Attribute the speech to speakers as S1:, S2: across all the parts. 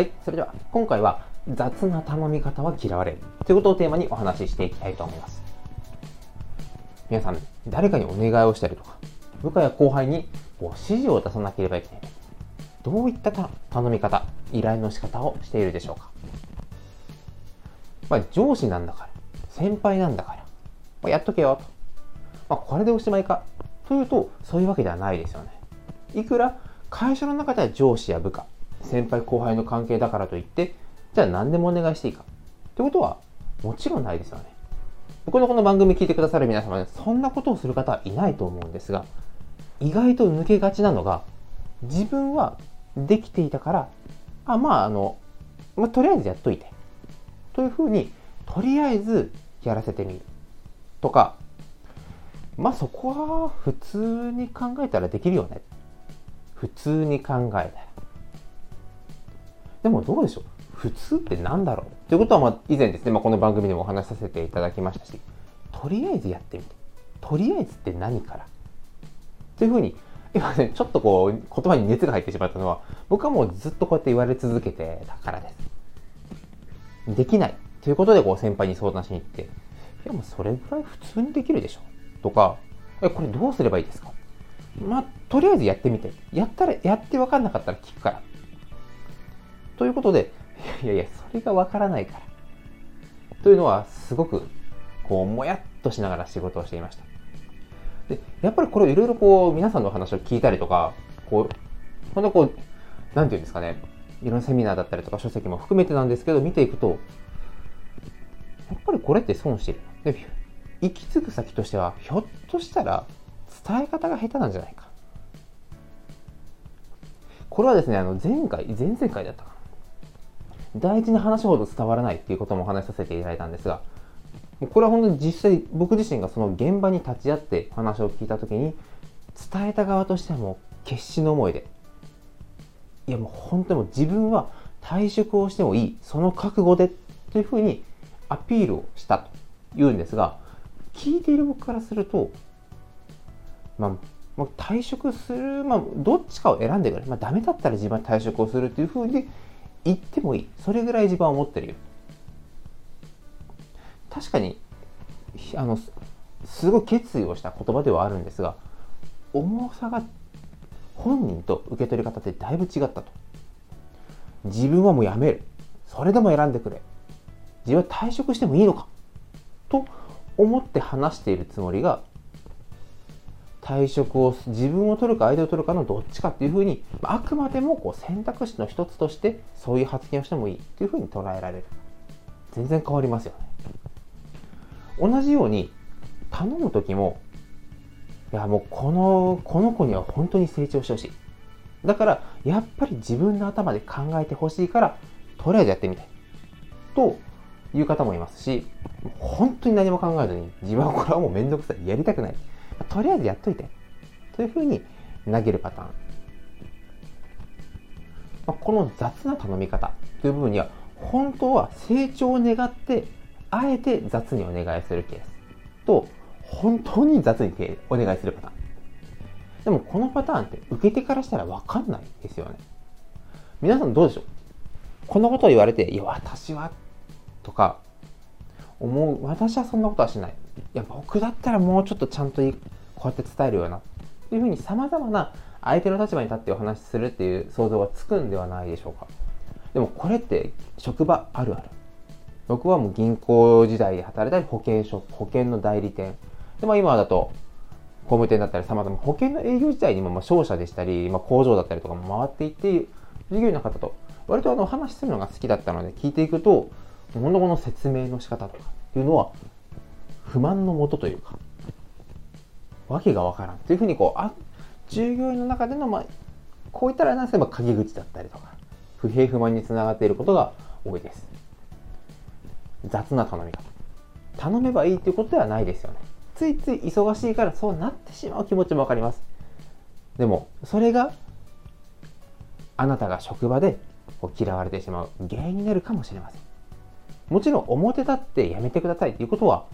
S1: はい、それでは今回は雑な頼み方は嫌われるということをテーマにお話ししていきたいと思います。皆さん、誰かにお願いをしたりとか、部下や後輩にこう指示を出さなければいけないどういった頼み方、依頼の仕方をしているでしょうか。まあ、上司なんだから、先輩なんだから、まあ、やっとけよと。まあ、これでおしまいかというと、そういうわけではないですよね。いくら会社の中では上司や部下、先輩後輩の関係だからといって、じゃあ何でもお願いしていいか。ってことは、もちろんないですよね。僕のこの番組聞いてくださる皆様ね、そんなことをする方はいないと思うんですが、意外と抜けがちなのが、自分はできていたから、あ、まあ、あの、まあ、とりあえずやっといて。というふうに、とりあえずやらせてみる。とか、まあそこは普通に考えたらできるよね。普通に考えたら。でもどうでしょう？普通って何だろう？ということは、まあ、以前ですね、まあ、この番組でもお話しさせていただきましたし、とりあえずやってみて。とりあえずって何から？というふうに、今ね、ちょっとこう、言葉に熱が入ってしまったのは、僕はもうずっとこうやって言われ続けてたからです。できない。ということで、こう、先輩に相談しに行って、いや、もうそれぐらい普通にできるでしょ。とか、え、これどうすればいいですか？まあ、とりあえずやってみて。やったら、やって分かんなかったら聞くから。ということで、いやいや、それが分からないから。というのは、すごく、こう、もやっとしながら仕事をしていました。で、やっぱりこれいろいろこう、皆さんの話を聞いたりとか、こう、ほんとこう、なんていうんですかね、いろんなセミナーだったりとか書籍も含めてなんですけど、見ていくと、やっぱりこれって損してる。で、行き着く先としては、ひょっとしたら伝え方が下手なんじゃないか。これはですね、あの前回、前々回だったか。大事な話ほど伝わらないっていうこともお話しさせていただいたんですが、これは本当に実際僕自身がその現場に立ち会って話を聞いた時に伝えた側としてはもう決死の思いでいやもう本当にもう自分は退職をしてもいいその覚悟でというふうにアピールをしたというんですが聞いている僕からすると、まあ、退職する、まあ、どっちかを選んでくれ。まあ、ダメだったら自分は退職をするっていうふうに言ってもいい。それぐらい自分は思ってるよ。確かに、あの、すごい決意をした言葉ではあるんですが、重さが本人と受け取り方ってだいぶ違ったと。自分はもうやめる。それでも選んでくれ。自分は退職してもいいのかと思って話しているつもりが退職を自分を取るか相手を取るかのどっちかっていうふうにあくまでもこう選択肢の一つとしてそういう発言をしてもいいっていうふうに捉えられる。全然変わりますよね。同じように頼む時もいやもうこのこの子には本当に成長してほしい。だからやっぱり自分の頭で考えてほしいからとりあえずやってみたい。という方もいますし、本当に何も考えずに、自分はこれはもうめんどくさい、やりたくない。とりあえずやっといて。というふうに投げるパターン。まあ、この雑な頼み方という部分には、本当は成長を願って、あえて雑にお願いするケースと、本当に雑にお願いするパターン。でもこのパターンって受け手からしたらわかんないですよね。皆さんどうでしょう？こんなことを言われて、いや、私はとか思う私はそんなことはしないいや僕だったらもうちょっとちゃんとこうやって伝えるよなというふうにさまざまな相手の立場に立ってお話しするっていう想像がつくんではないでしょうか。でもこれって職場あるある。僕はもう銀行時代で働いたり保険証保険の代理店。で、まあ、今だと工務店だったりさまざま保険の営業時代にもま商社でしたり、まあ、工場だったりとかも回っていって従業員の方と割とあの話するのが好きだったので聞いていくと物の説明の仕方とかっていうのは不満のもとというかわけがわからん。というふうにこうあ従業員の中での、まあ、こういったらなせば陰口だったりとか不平不満につながっていることが多いです。雑な頼み方。頼めばいいということではないですよね。ついつい忙しいからそうなってしまう気持ちもわかります。でもそれがあなたが職場で嫌われてしまう原因になるかもしれません。もちろん表立ってやめてくださいっていうことは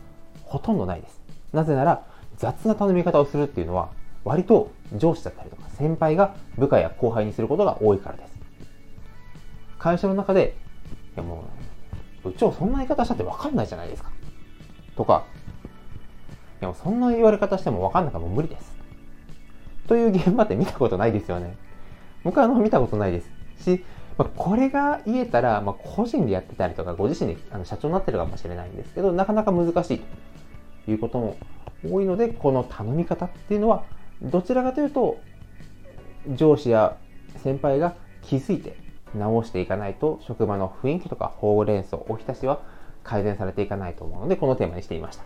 S1: ほとんどないです。なぜなら雑な頼み方をするっていうのは割と上司だったりとか先輩が部下や後輩にすることが多いからです。会社の中で、いやもう、部長そんな言い方したって分かんないじゃないですか。とか、いやもうそんな言われ方しても分かんないからもう無理です。という現場って見たことないですよね。僕はあの見たことないですし、まあ、これが言えたら、まあ、個人でやってたりとか、ご自身であの社長になってるかもしれないんですけど、なかなか難しいいうことも多いので、この頼み方っていうのは、どちらかというと、上司や先輩が気づいて直していかないと、職場の雰囲気とかほうれん草、おひたしは改善されていかないと思うので、このテーマにしていました。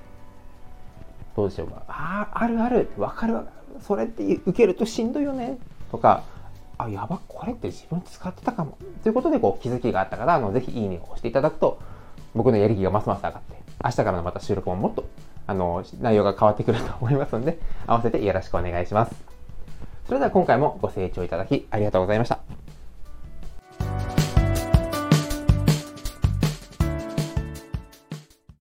S1: どうでしょうか？ああ、あるある、わかるわかる。それって受けるとしんどいよね。とか、あ、やば、これって自分使ってたかも。ということで、こう、気づきがあった方、あの、ぜひいいねを押していただくと、僕のやる気がますます上がって、明日からのまた収録ももっと、あの、内容が変わってくると思いますので、合わせてよろしくお願いします。それでは今回もご清聴いただきありがとうございました。